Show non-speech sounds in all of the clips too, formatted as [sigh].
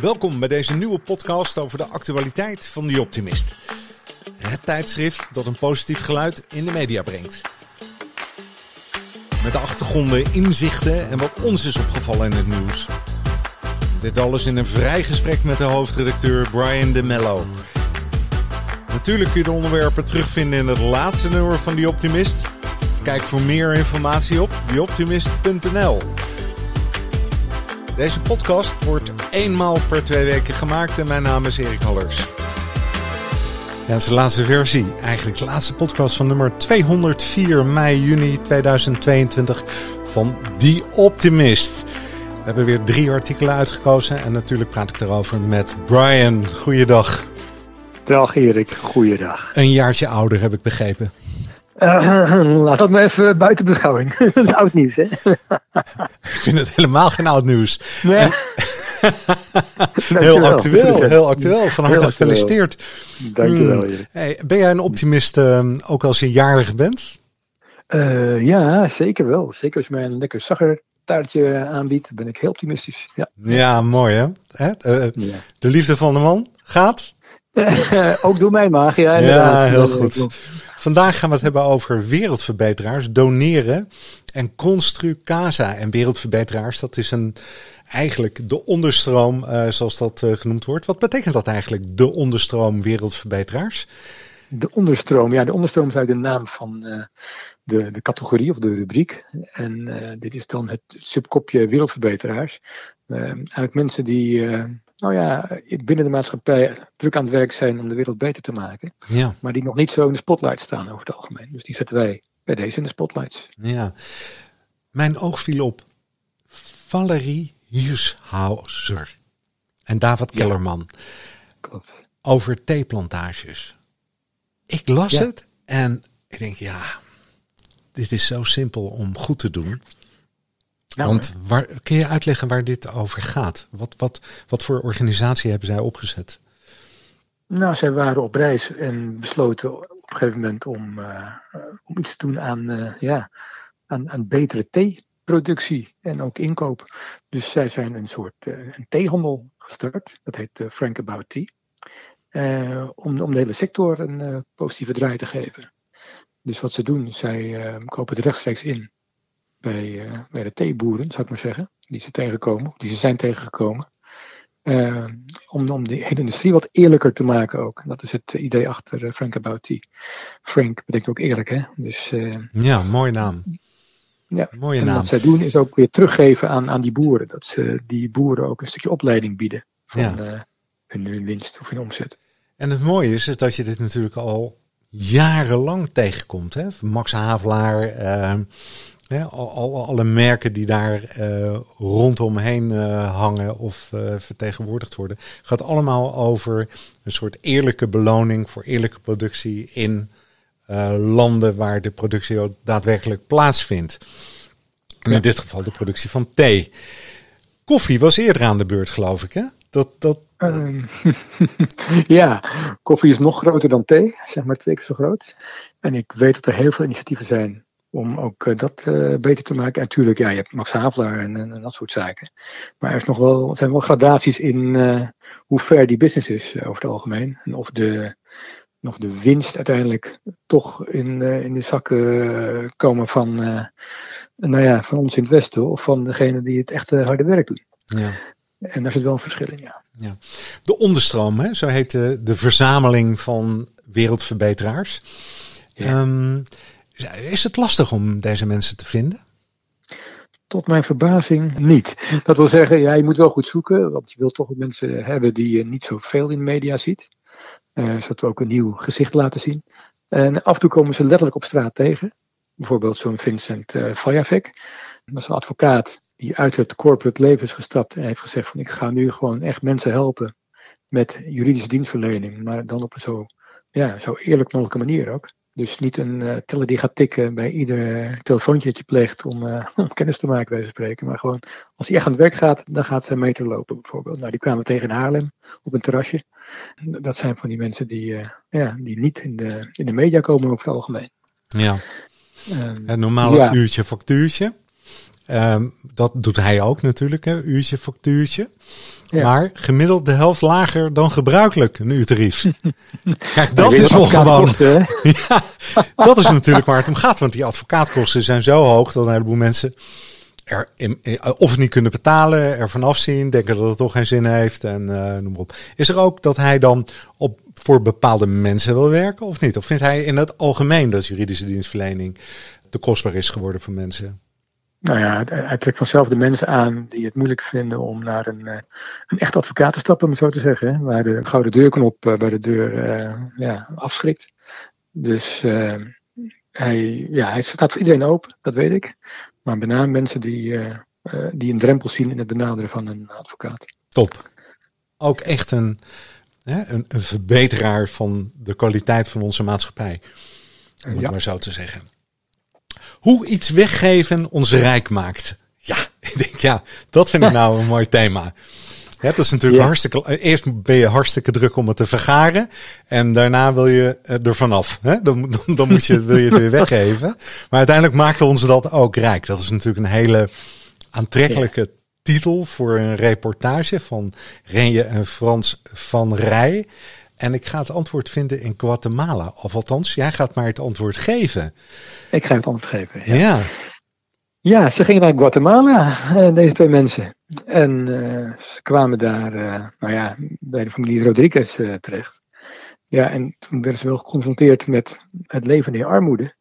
Welkom bij deze nieuwe podcast over de actualiteit van The Optimist. Het tijdschrift dat een positief geluid in de media brengt. Met de achtergronden, inzichten en wat ons is opgevallen in het nieuws. Dit alles in een vrij gesprek met de hoofdredacteur Brian de Mello. Natuurlijk kun je de onderwerpen terugvinden in het laatste nummer van The Optimist. Kijk voor meer informatie op theoptimist.nl. Deze podcast wordt eenmaal per twee weken gemaakt en mijn naam is Erik Hallers. Ja, het is de laatste versie, eigenlijk de laatste podcast van nummer 204 mei, juni 2022 van The Optimist. We hebben weer drie artikelen uitgekozen en natuurlijk praat ik daarover met Brian. Goeiedag. Dag Erik, goeiedag. Een jaartje ouder heb ik begrepen. Uh, [clears throat] laat dat maar even buiten beschouwing. [laughs] dat is oud nieuws, hè? [laughs] ik vind het helemaal geen oud nieuws. Nee. En... [laughs] heel actueel, heel actueel. Van harte gefeliciteerd. Dankjewel, Erik. Hey, ben jij een optimist uh, ook als je jarig bent? Uh, ja, zeker wel. Zeker als je mij een lekker zaggertaartje aanbiedt, ben ik heel optimistisch. Ja, ja mooi hè? hè? Ja. De liefde van de man gaat? ook door mij maag, ja. Ja, heel goed. Vandaag gaan we het hebben over wereldverbeteraars, doneren en Construcasa. En wereldverbeteraars, dat is een, eigenlijk de onderstroom, uh, zoals dat uh, genoemd wordt. Wat betekent dat eigenlijk, de onderstroom wereldverbeteraars? De onderstroom, ja, de onderstroom is eigenlijk de naam van uh, de, de categorie of de rubriek. En dit is dan het subkopje wereldverbeteraars. eigenlijk mensen die nou ja, binnen de maatschappij druk aan het werk zijn om de wereld beter te maken. Ja. Maar die nog niet zo in de spotlight staan over het algemeen. Dus die zetten wij bij deze in de spotlights. Ja. Mijn oog viel op Valerie Hirschhauser en David ja. Kellerman. Klopt. Over theeplantages. Ik las Ja. het en ik denk, ja, dit is zo simpel om goed te doen. Want waar, kun je uitleggen waar dit over gaat? Wat, wat, wat voor organisatie hebben zij opgezet? Nou, zij waren op reis en besloten op een gegeven moment om, uh, om iets te doen aan, uh, ja, aan, aan betere theeproductie en ook inkoop. Dus zij zijn een soort uh, een theehandel gestart. Dat heet Frank About Tea. om, om de hele sector een positieve draai te geven. Dus wat ze doen, zij kopen het rechtstreeks in bij, uh, bij de theeboeren, zou ik maar zeggen, die ze tegenkomen, die ze zijn tegengekomen. Uh, om, om de hele industrie wat eerlijker te maken ook. Dat is het idee achter uh, Frank About Tea. Frank betekent ook eerlijk, hè? Dus, ja, mooie naam. Ja, mooie en naam. wat zij doen is ook weer teruggeven aan, aan die boeren. Dat ze die boeren ook een stukje opleiding bieden van Ja. hun, hun winst of hun omzet. En het mooie is, is dat je dit natuurlijk al jarenlang tegenkomt. Hè? Max Havelaar, ehm, Ja, al, al, alle merken die daar uh, rondomheen uh, hangen of uh, vertegenwoordigd worden, gaat allemaal over een soort eerlijke beloning voor eerlijke productie in landen waar de productie ook daadwerkelijk plaatsvindt. En in dit geval de productie van thee. Koffie was eerder aan de beurt, geloof ik, hè? Dat, dat, Um, [laughs] ja, koffie is nog groter dan thee, zeg maar twee keer zo groot. En ik weet dat er heel veel initiatieven zijn om ook uh, dat uh, beter te maken. En natuurlijk, ja, je hebt Max Havelaar en, en, en, dat soort zaken. Maar er, is nog wel, er zijn wel gradaties in uh, hoe ver die business is over het algemeen. En of de, of de winst uiteindelijk toch in, in de zakken komen van, nou ja, van ons in het Westen of van degene die het echte harde werk doen. ja. En daar zit wel een verschil in, ja. Ja. De onderstroom, hè? zo heet de, de verzameling van wereldverbeteraars. Ja. Um, is het lastig om deze mensen te vinden? Tot mijn verbazing niet. Dat wil zeggen, ja, je moet wel goed zoeken, want je wilt toch mensen hebben die je niet zoveel in de media ziet. Uh, zodat we ook een nieuw gezicht laten zien. En af en toe komen ze letterlijk op straat tegen. Bijvoorbeeld zo'n Vincent uh, Fajavek. Dat is een advocaat die uit het corporate leven is gestapt en heeft gezegd van ik ga nu gewoon echt mensen helpen met juridische dienstverlening, maar dan op een zo, ja, zo eerlijk mogelijke manier ook. Dus niet een uh, teller die gaat tikken bij ieder telefoontje dat je pleegt om, uh, [laughs] om kennis te maken bij ze spreken. Maar gewoon, als hij echt aan het werk gaat, dan gaat zij meter lopen bijvoorbeeld. Nou, die kwamen tegen in Haarlem op een terrasje. Dat zijn van die mensen die, uh, ja, die niet in de, in de media komen over het algemeen. Ja. Um, Het normale ja. uurtje factuurtje. Ehm, dat doet hij ook natuurlijk, hè, uurtje, factuurtje. Ja. Maar gemiddeld de helft lager dan gebruikelijk een uurtarief. [laughs] Kijk, dat is wel advocaat gewoon. kosten? [laughs] Ja, dat is natuurlijk waar het om gaat. Want die advocaatkosten zijn zo hoog dat een heleboel mensen er in, in- of het niet kunnen betalen, er vanaf zien, denken dat het toch geen zin heeft en eh, noem maar op. Is er ook dat hij dan op, voor bepaalde mensen wil werken of niet? Of vindt hij in het algemeen dat juridische dienstverlening te kostbaar is geworden voor mensen? Nou ja, hij- trekt vanzelf de mensen aan die het moeilijk vinden om naar een, eh, een echt advocaat te stappen, om het zo te zeggen. Hè? Waar de gouden deurknop eh, bij de deur eh, ja, afschrikt. Dus hij, ja, hij staat voor iedereen open, dat weet ik. Maar met name mensen die, die een drempel zien in het benaderen van een advocaat. Top. Ook echt een, hè, een, een verbeteraar van de kwaliteit van onze maatschappij. Om het Ja. maar zo te zeggen. Hoe iets weggeven ons rijk maakt. Ja, [laughs] ik denk ja, dat vind ik nou een mooi thema. Ja, het is natuurlijk Ja. hartstikke. Eerst ben je hartstikke druk om het te vergaren. En daarna wil je eh, er vanaf. Hè? Dan, [laughs] dan, dan moet je, wil je het weer weggeven. Maar uiteindelijk maakte ons dat ook rijk. Dat is natuurlijk een hele aantrekkelijke titel voor een reportage van Renje en Frans van Rij. En ik ga het antwoord vinden in Guatemala. Of althans, jij gaat maar het antwoord geven. Ik ga het antwoord geven. Ja. Ja. Ja, ze gingen naar Guatemala, eh, deze twee mensen. En eh, ze kwamen daar, eh, nou ja, bij de familie Rodriguez terecht. Ja, en toen werden ze wel geconfronteerd met het leven in armoede.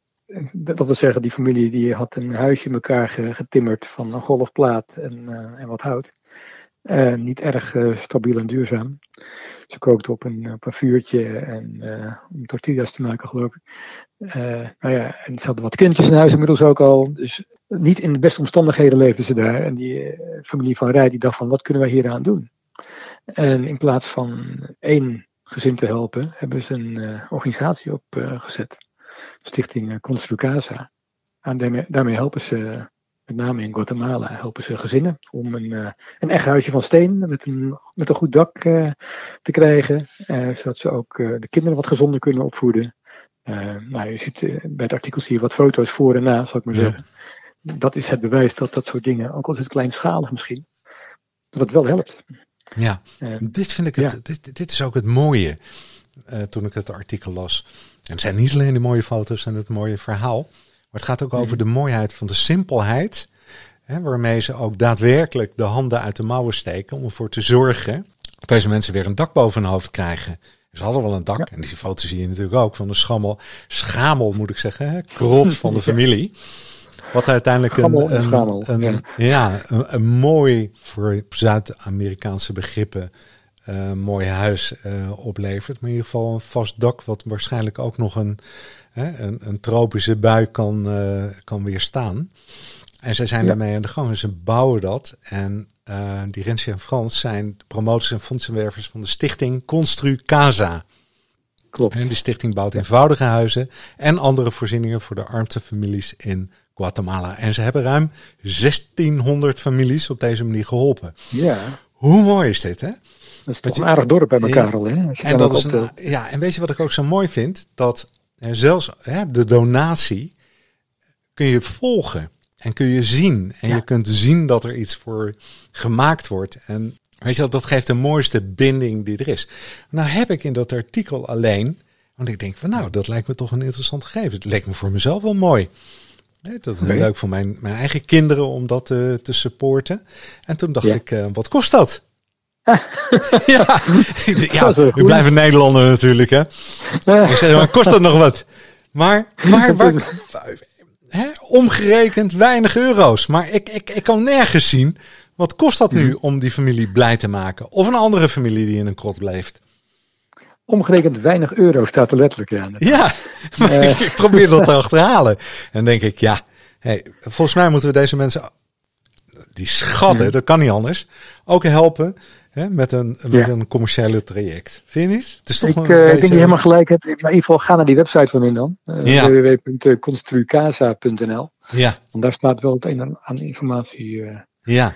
Dat wil zeggen, die familie die had een huisje in elkaar ge- getimmerd van een golfplaat en, en wat hout. Niet erg stabiel en duurzaam. Ze kookten op een, op een vuurtje en, eh, om tortillas te maken, geloof ik. Eh, nou ja, en ze hadden wat kindjes in huis inmiddels ook al. Dus niet in de beste omstandigheden leefden ze daar. En die eh, familie van Rij die dacht van, wat kunnen wij hier aan doen? En in plaats van één gezin te helpen, hebben ze een eh, organisatie opgezet. Stichting uh, Constru Casa. En daarmee, daarmee helpen ze, met name in Guatemala, helpen ze gezinnen om een, uh, een echt huisje van steen met een, met een goed dak uh, te krijgen. Uh, zodat ze ook de kinderen wat gezonder kunnen opvoeden. nou, je ziet bij het artikel zie je wat foto's voor en na, zal ik maar ja. zeggen. Dat is het bewijs dat dat soort dingen, ook al is het kleinschalig misschien, dat het wel helpt. Ja, dit vind ik het, ja. dit, dit is ook het mooie toen ik het artikel las. En het zijn niet alleen de mooie foto's en het mooie verhaal, maar het gaat ook over de mooiheid van de simpelheid, hè, waarmee ze ook daadwerkelijk de handen uit de mouwen steken om ervoor te zorgen dat deze mensen weer een dak boven hun hoofd krijgen. Ze hadden wel een dak, ja. en die foto zie je natuurlijk ook van de schammel, schamel moet ik zeggen, hè, krot van de familie. Wat uiteindelijk een, een, ja, een, een mooi voor Zuid-Amerikaanse begrippen uh, mooi huis uh, oplevert. Maar in ieder geval een vast dak wat waarschijnlijk ook nog een, hè, een, een, tropische bui kan, uh, kan weerstaan. En zij zijn ja. daarmee aan de gang. Dus ze bouwen dat. En die Rensie en Frans zijn promotors en fondsenwervers van de stichting Constru Casa. Klopt. En die stichting bouwt eenvoudige huizen en andere voorzieningen voor de armste families in Guatemala. En ze hebben ruim 1600 families op deze manier geholpen. Ja. Hoe mooi is dit, hè? Dat is toch een aardig dorp bij elkaar ja. al, hè? Je En, dat is een, ja, en weet je wat ik ook zo mooi vind? Dat eh, zelfs hè, de donatie kun je volgen en kun je zien. En ja. je kunt zien dat er iets voor gemaakt wordt. En weet je, dat geeft de mooiste binding die er is. Nou heb ik in dat artikel alleen, want ik denk van nou, dat lijkt me toch een interessant gegeven. Het leek me voor mezelf wel mooi. Dat is okay. leuk voor mijn, mijn eigen kinderen om dat te, te supporten. En toen dacht ja. ik, uh, wat kost dat? [laughs] ja, ja we blijven Nederlander natuurlijk, hè. Ik zeg, maar kost dat nog wat? Maar, maar, maar [laughs] hè, omgerekend weinig euro's. Maar ik, ik, ik kan nergens zien, wat kost dat nu om die familie blij te maken? Of een andere familie die in een krot leeft? Omgerekend weinig euro staat er letterlijk aan. Ja, [laughs] maar uh. ik, ik probeer dat te achterhalen. En denk ik, ja, hey, volgens mij moeten we deze mensen, die schatten, hmm. dat kan niet anders, ook helpen hè, met, een, met ja. een commerciële traject. Vind je niet? Het is toch ik een uh, beetje... denk dat je helemaal gelijk hebt. Maar in ieder geval ga naar die website van hun dan. Uh, ja. www.construcasa.nl Ja. Want daar staat wel het een aan informatie. Uh, ja.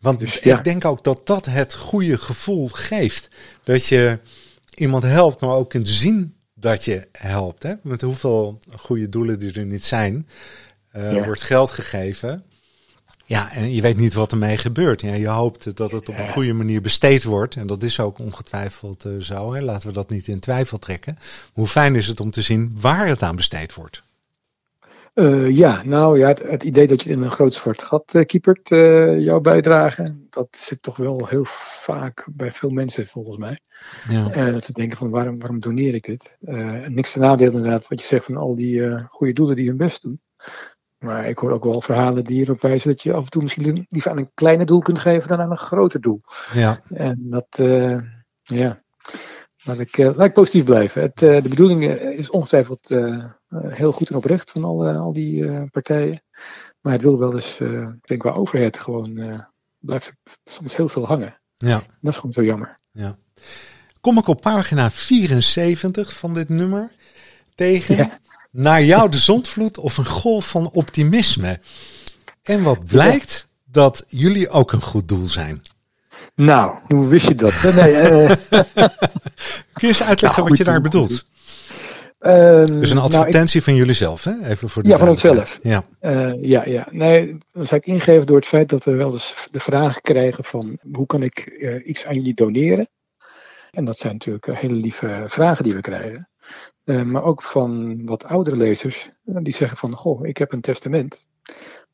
Want dus, ik denk ook dat dat het goede gevoel geeft. Dat je iemand helpt, maar ook kunt zien dat je helpt. Hè? Met hoeveel goede doelen die er niet zijn, uh, ja. wordt geld gegeven. Ja, en je weet niet wat ermee gebeurt. Ja, je hoopt dat het op een goede manier besteed wordt. En dat is ook ongetwijfeld uh, zo. Hè. Laten we dat niet in twijfel trekken. hoe fijn is het om te zien waar het aan besteed wordt? Uh, ja, nou ja, het, het, idee dat je in een groot zwart gat uh, kiepert, jouw bijdrage, dat zit toch wel heel vaak bij veel mensen volgens mij. Ja. dat ze denken van waarom, waarom doneer ik dit? niks te nadeel inderdaad wat je zegt van al die goede doelen die hun best doen. Maar ik hoor ook wel verhalen die erop wijzen dat je af en toe misschien liever aan een kleiner doel kunt geven dan aan een groter doel. Ja. En dat, ja, laat ik, laat ik positief blijven. Het, de bedoeling is ongetwijfeld heel goed en oprecht van al, al die partijen. Maar het wil wel eens, ik denk qua overheid gewoon, blijft soms heel veel hangen. Ja. Dat is gewoon zo jammer. Ja. Kom ik op pagina 74 van dit nummer tegen. Ja. Naar jou de zondvloed of een golf van optimisme. En wat blijkt, dat jullie ook een goed doel zijn. Nou, hoe wist je dat? Nee, uh... [laughs] Kun je eens uitleggen wat je daar bedoelt? Dus een nou, advertentie van jullie zelf, hè? Even voor de ja, van onszelf. Ja. Uh, ja, ja. Nee, dat is eigenlijk ingegeven door het feit dat we wel eens de vraag krijgen van hoe kan ik uh, iets aan jullie doneren? En dat zijn natuurlijk hele lieve vragen die we krijgen. Uh, maar ook van wat oudere lezers, die zeggen van, goh, ik heb een testament.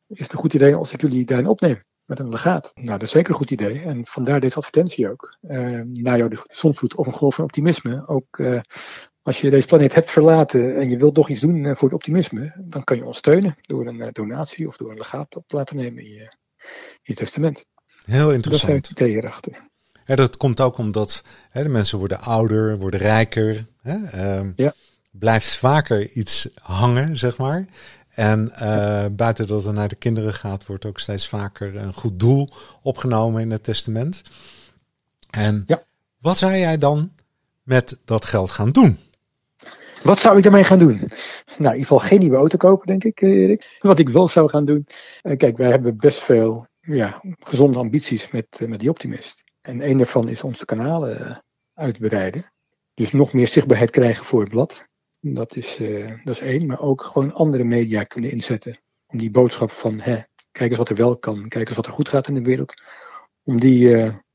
Is het een goed idee als ik jullie daarin opneem? Met een legaat. Nou, dat is zeker een goed idee. En vandaar deze advertentie ook. Uh, naar jou de zonvloed of een golf van optimisme. Ook uh, als je deze planeet hebt verlaten en je wilt toch iets doen eh, voor het optimisme, dan kan je ons steunen door een eh, donatie of door een legaat op te laten nemen in je, in je testament. Heel interessant. Dat zijn het idee hierachter. Ja, dat komt ook omdat hè, de mensen worden ouder, worden rijker. Hè, uh, ja. Blijft vaker iets hangen, zeg maar. En uh, buiten dat het naar de kinderen gaat, wordt ook steeds vaker een goed doel opgenomen in het testament. En ja. wat zou jij dan met dat geld gaan doen? Wat zou ik daarmee gaan doen? Nou, in ieder geval geen nieuwe auto kopen, denk ik, eh, Erik. Wat ik wel zou gaan doen. Uh, kijk, wij hebben best veel ja, gezonde ambities met, uh, met die Optimist. En een daarvan is onze kanalen uitbreiden. Dus nog meer zichtbaarheid krijgen voor het blad. Dat is, dat is één. Maar ook gewoon andere media kunnen inzetten. Om die boodschap van, hè, kijk eens wat er wel kan. Kijk eens wat er goed gaat in de wereld. Om die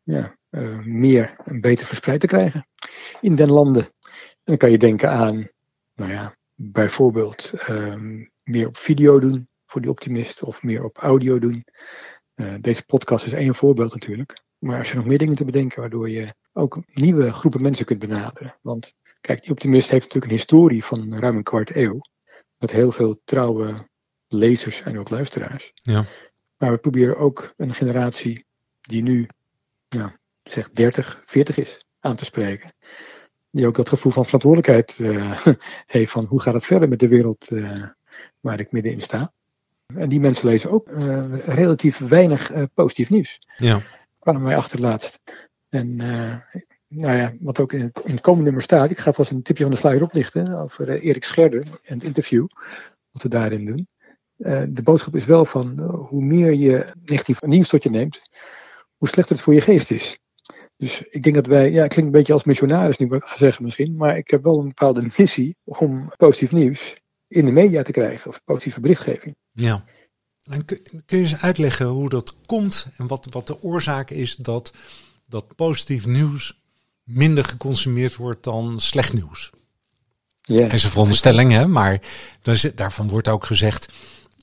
ja, meer en beter verspreid te krijgen in den landen. En dan kan je denken aan nou ja, bijvoorbeeld um, meer op video doen voor die optimist of meer op audio doen. Deze podcast is één voorbeeld natuurlijk. Maar als je nog meer dingen te bedenken waardoor je ook nieuwe groepen mensen kunt benaderen. Want kijk, die optimist heeft natuurlijk een historie van ruim een kwart eeuw. Met heel veel trouwe lezers en ook luisteraars. Ja. Maar we proberen ook een generatie die nu, ja, zeg 30, 40 is, aan te spreken die ook dat gevoel van verantwoordelijkheid uh, [laughs] heeft van hoe gaat het verder met de wereld uh, waar ik middenin sta. En die mensen lezen ook uh, relatief weinig positief nieuws. Ja. Kwamen wij achterlaatst. En nou ja, wat ook in het, in het, komende nummer staat, ik ga vast een tipje van de sluier oplichten over Erik Scherder en het interview, wat we daarin doen. de boodschap is wel van hoe meer je negatief nieuws tot je neemt, hoe slechter het voor je geest is. Dus ik denk dat wij, ja, klinkt een beetje als missionaris nu ga zeggen misschien, maar ik heb wel een bepaalde missie om positief nieuws in de media te krijgen, of positieve berichtgeving. Ja. En kun, kun je eens uitleggen hoe dat komt en wat, wat de oorzaak is dat, dat positief nieuws minder geconsumeerd wordt dan slecht nieuws? Ja. is een veronderstelling, hè? maar daarvan wordt ook gezegd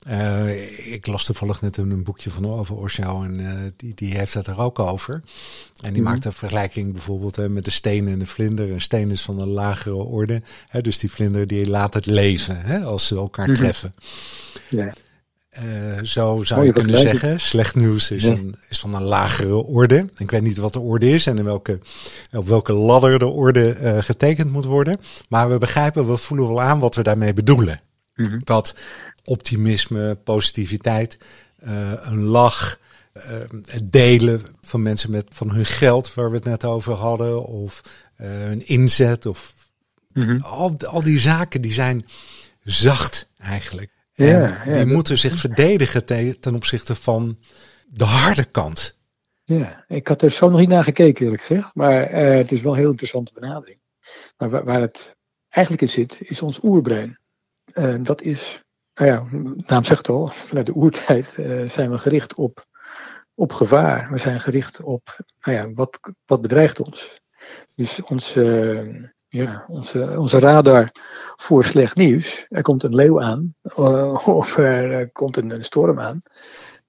uh, ik las toevallig net een, boekje van over Osho en uh, die, die heeft het er ook over. En die mm maakt een vergelijking bijvoorbeeld hè, met de steen en de vlinder. Een steen is van een lagere orde. Hè, dus die vlinder die laat het leven hè, als ze elkaar mm -hmm. treffen. Ja. Uh, zo zou je kunnen zeggen. Slecht nieuws is, een, is van een lagere orde. Ik weet niet wat de orde is en in welke, op welke ladder de orde uh, getekend moet worden. Maar we begrijpen, we voelen wel aan wat we daarmee bedoelen. Mm -hmm. Dat optimisme, positiviteit, uh, een lach, het delen van mensen met van hun geld, waar we het net over hadden, of een inzet, of mm -hmm. al, al die zaken die zijn zacht eigenlijk. Ja, die moeten zich verdedigen te, ten opzichte van de harde kant. Ja, ik had er zo nog niet naar gekeken eerlijk gezegd, maar het is wel een heel interessante benadering. Maar waar, waar het eigenlijk in zit, is ons oerbrein. dat is nou ja, naam zegt het al, [laughs] vanuit de oertijd uh, zijn we gericht op, op gevaar. We zijn gericht op, nou ja, wat, wat bedreigt ons? Dus onze, ja, onze, onze radar voor slecht nieuws. Er komt een leeuw aan, uh, [laughs] of er komt een, storm aan.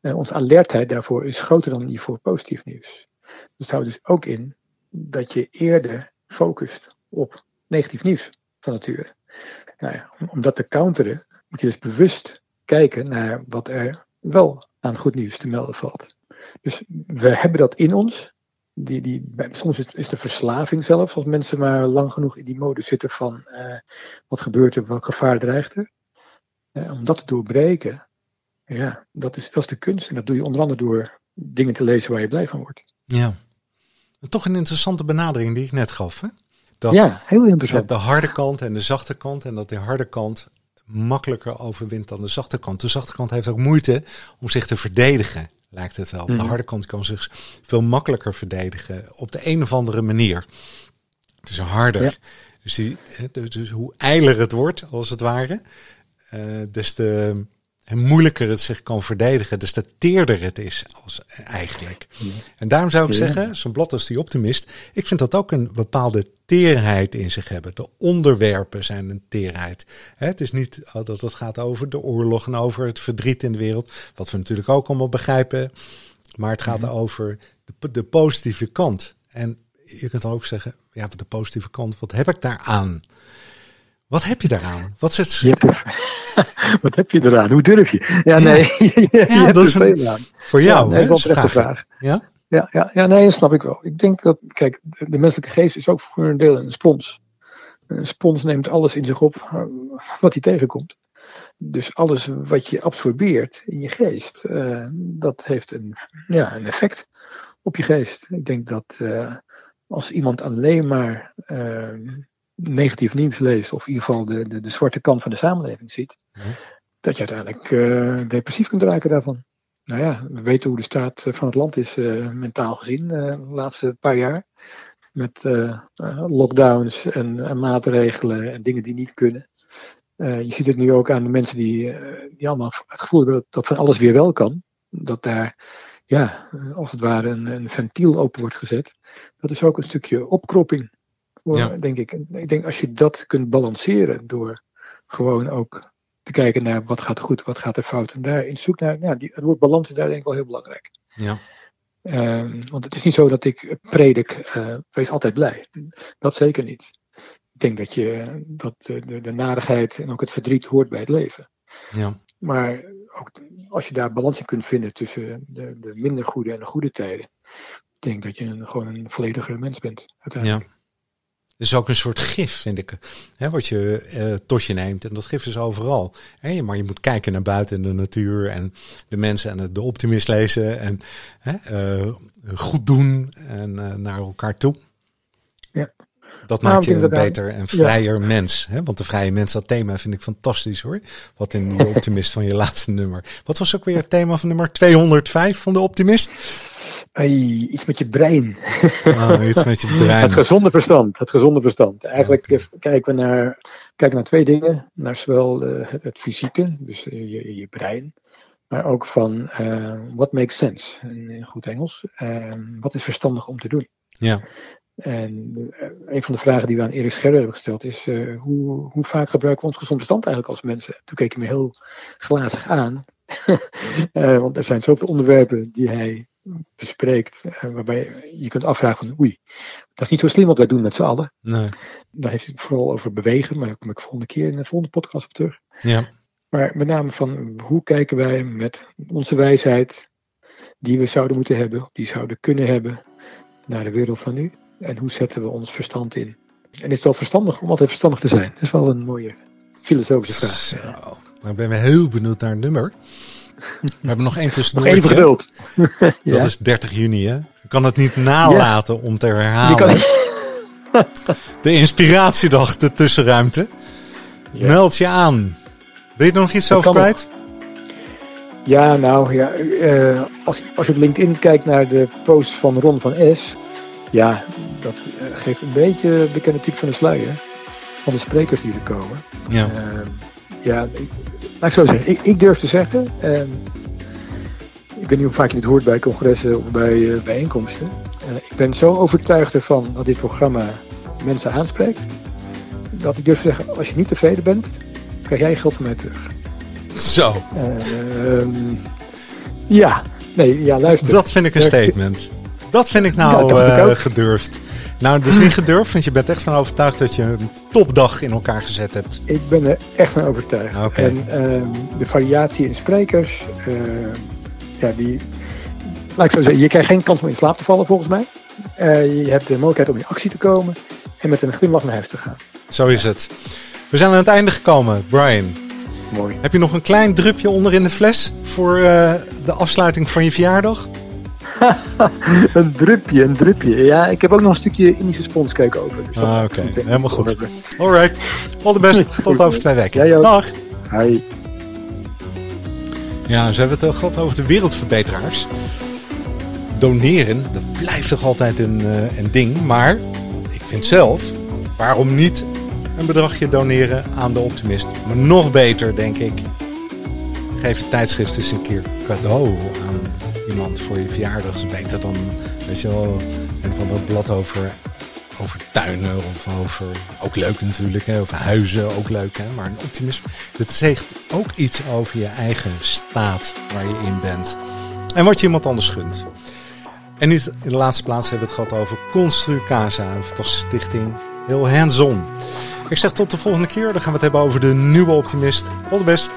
Uh, onze alertheid daarvoor is groter dan die voor positief nieuws. Dus het houdt dus ook in dat je eerder focust op negatief nieuws van nature. Nou ja, om dat te counteren, moet je dus bewust kijken naar wat er wel aan goed nieuws te melden valt. Dus we hebben dat in ons. Die, die, soms is de verslaving zelfs, als mensen maar lang genoeg in die mode zitten van uh, wat gebeurt er, wat gevaar dreigt er. Uh, om dat te doorbreken, ja, dat is, dat is de kunst. En dat doe je onder andere door dingen te lezen waar je blij van wordt. Ja, toch een interessante benadering die ik net gaf. Hè? Dat ja, heel interessant. De harde kant en de zachte kant. En dat de harde kant makkelijker overwint dan de zachte kant. De zachte kant heeft ook moeite om zich te verdedigen, lijkt het wel. De mhm. harde kant kan zich veel makkelijker verdedigen op de een of andere manier. Het is harder. Dus, die, dus, dus hoe eiler het wordt, als het ware, uh, des te en moeilijker het zich kan verdedigen, dus te teerder het is als, eigenlijk. En daarom zou ik zeggen, zo'n blad als die optimist, ik vind dat ook een bepaalde teerheid in zich hebben. De onderwerpen zijn een teerheid. Het is niet dat het gaat over de oorlog en over het verdriet in de wereld, wat we natuurlijk ook allemaal begrijpen, maar het gaat over de, de positieve kant. En je kunt dan ook zeggen, ja, de positieve kant, wat heb ik daaraan? Wat heb je daaraan? Wat zit [laughs] Wat heb je eraan? Hoe durf je? Ja, nee. [laughs] je, dat is een, voor jou. Ja, nee, dat is een vraag. Ja? Ja, ja, ja, nee, dat snap ik wel. Ik denk dat, kijk, de, menselijke geest is ook voor een deel een spons. Een spons neemt alles in zich op eh, wat hij tegenkomt. Dus alles wat je absorbeert in je geest, uh, dat heeft een, ja, een effect op je geest. Ik denk dat uh, als iemand alleen maar negatief nieuws leest, of in ieder geval de, de, de zwarte kant van de samenleving ziet, dat je uiteindelijk uh, depressief kunt raken daarvan. Nou ja, we weten hoe de staat van het land is uh, mentaal gezien de laatste paar jaar. Met lockdowns en, en, maatregelen en dingen die niet kunnen. je ziet het nu ook aan de mensen die, die allemaal het gevoel hebben dat van alles weer wel kan. Dat daar, ja, als het ware een, een ventiel open wordt gezet. Dat is ook een stukje opkropping ja. denk ik. Ik denk als je dat kunt balanceren door gewoon ook te kijken naar wat gaat goed, wat gaat er fout. En daar in zoek naar, ja, die, het woord balans is daar denk ik wel heel belangrijk. Ja. Um, want het is niet zo dat ik predik, uh, wees altijd blij. Dat zeker niet. Ik denk dat, je, dat de, de, narigheid en ook het verdriet hoort bij het leven. Ja. Maar ook als je daar balans in kunt vinden tussen de, de minder goede en de goede tijden, ik denk dat je een, gewoon een volledigere mens bent. Uiteindelijk. Ja is ook een soort gif, vind ik. Hè, wat je uh, tot je neemt. En dat gif is overal. Hè, maar je moet kijken naar buiten in de natuur en de mensen en de optimist lezen. En hè, uh, goed doen en uh, naar elkaar toe. Ja. Dat maakt nou, je een beter en vrijer mens. Hè? Want de vrije mens, dat thema vind ik fantastisch hoor. Wat in die [laughs] optimist van je laatste nummer. Wat was ook weer het thema van nummer 205 van de optimist? Iets met je brein. Oh, iets met je [laughs] brein. het gezonde verstand. Het gezonde verstand. Eigenlijk kijken we naar, kijken naar twee dingen. Naar zowel uh, het, fysieke, dus uh, je, je brein. Maar ook van uh, what makes sense in, in goed Engels. wat is verstandig om te doen? Ja. En een van de vragen die we aan Erik Scherder hebben gesteld is: hoe, hoe vaak gebruiken we ons gezond verstand eigenlijk als mensen? Toen keek hij me heel glazig aan. [laughs] want er zijn zoveel onderwerpen die hij bespreekt, eh, waarbij je kunt afvragen van oei, dat is niet zo slim wat wij doen met z'n allen. Nee. Daar heeft het vooral over bewegen, maar daar kom ik volgende keer in de volgende podcast op terug. Ja. Maar met name van hoe kijken wij met onze wijsheid, die we zouden moeten hebben, die zouden kunnen hebben, naar de wereld van nu. En hoe zetten we ons verstand in? En is het wel verstandig om altijd verstandig te zijn? Dat is wel een mooie filosofische vraag. Zo. Nou ben we heel benieuwd naar het nummer. We hebben nog één tussendoor. Nog één geduld. [laughs] Dat is 30 juni, hè? Ik kan het niet nalaten om te herhalen. [laughs] De inspiratiedag, de tussenruimte. Meld je aan. Wil je er nog iets over kwijt? Ja, nou ja, uh, als, als je op LinkedIn kijkt naar de post van Ron van S, ja, dat uh, geeft een beetje bekende tip van de sluier van de sprekers die er komen. Ja, uh, ja ik zo zeggen, ik, ik durf te zeggen, ehm, ik weet niet hoe vaak je dit hoort bij congressen of bij eh, bijeenkomsten. Eh, ik ben zo overtuigd ervan dat dit programma mensen aanspreekt, dat ik durf te zeggen, als je niet tevreden bent, krijg jij geld van mij terug. Zo. Ehm, ja, nee, ja, luister. Dat vind ik een statement. Dat vind ik nou eh, ook. gedurfd. Nou, dat is niet gedurfd, want je bent echt van overtuigd dat je een topdag in elkaar gezet hebt. Ik ben er echt van overtuigd. En ehm, de variatie in sprekers, ehm, ja, die. Laat ik zo zeggen, je krijgt geen kans om in slaap te vallen volgens mij. Eh, je hebt de mogelijkheid om in actie te komen en met een glimlach naar huis te gaan. Zo is het. We zijn aan het einde gekomen. Brian, Mooi. heb je nog een klein drupje onder in de fles voor eh, de afsluiting van je verjaardag? [laughs] een drupje, een drupje. Ja, ik heb ook nog een stukje Indische sponscake over. Dus Ah, oké. Helemaal goed. Alright. All the best. [laughs] Tot over twee weken. Dag. Hi. Ja, ze hebben het al gehad over de wereldverbeteraars. Doneren, dat blijft toch altijd een, eh, een ding. Maar ik vind zelf, waarom niet een bedragje doneren aan de optimist? Maar nog beter, denk ik. Geef het tijdschrift eens een keer cadeau aan iemand voor je verjaardag. is beter dan, weet je wel, een van dat blad over, over tuinen of over, ook leuk natuurlijk, hè, over huizen, ook leuk. Hè, maar een optimisme, dat zegt ook iets over je eigen staat waar je in bent. En wat je iemand anders gunt. En niet in de laatste plaats hebben we het gehad over Constru Casa, een fantastische stichting. Heel hands-on. Ik zeg tot de volgende keer. Dan gaan we het hebben over de nieuwe optimist. All the best.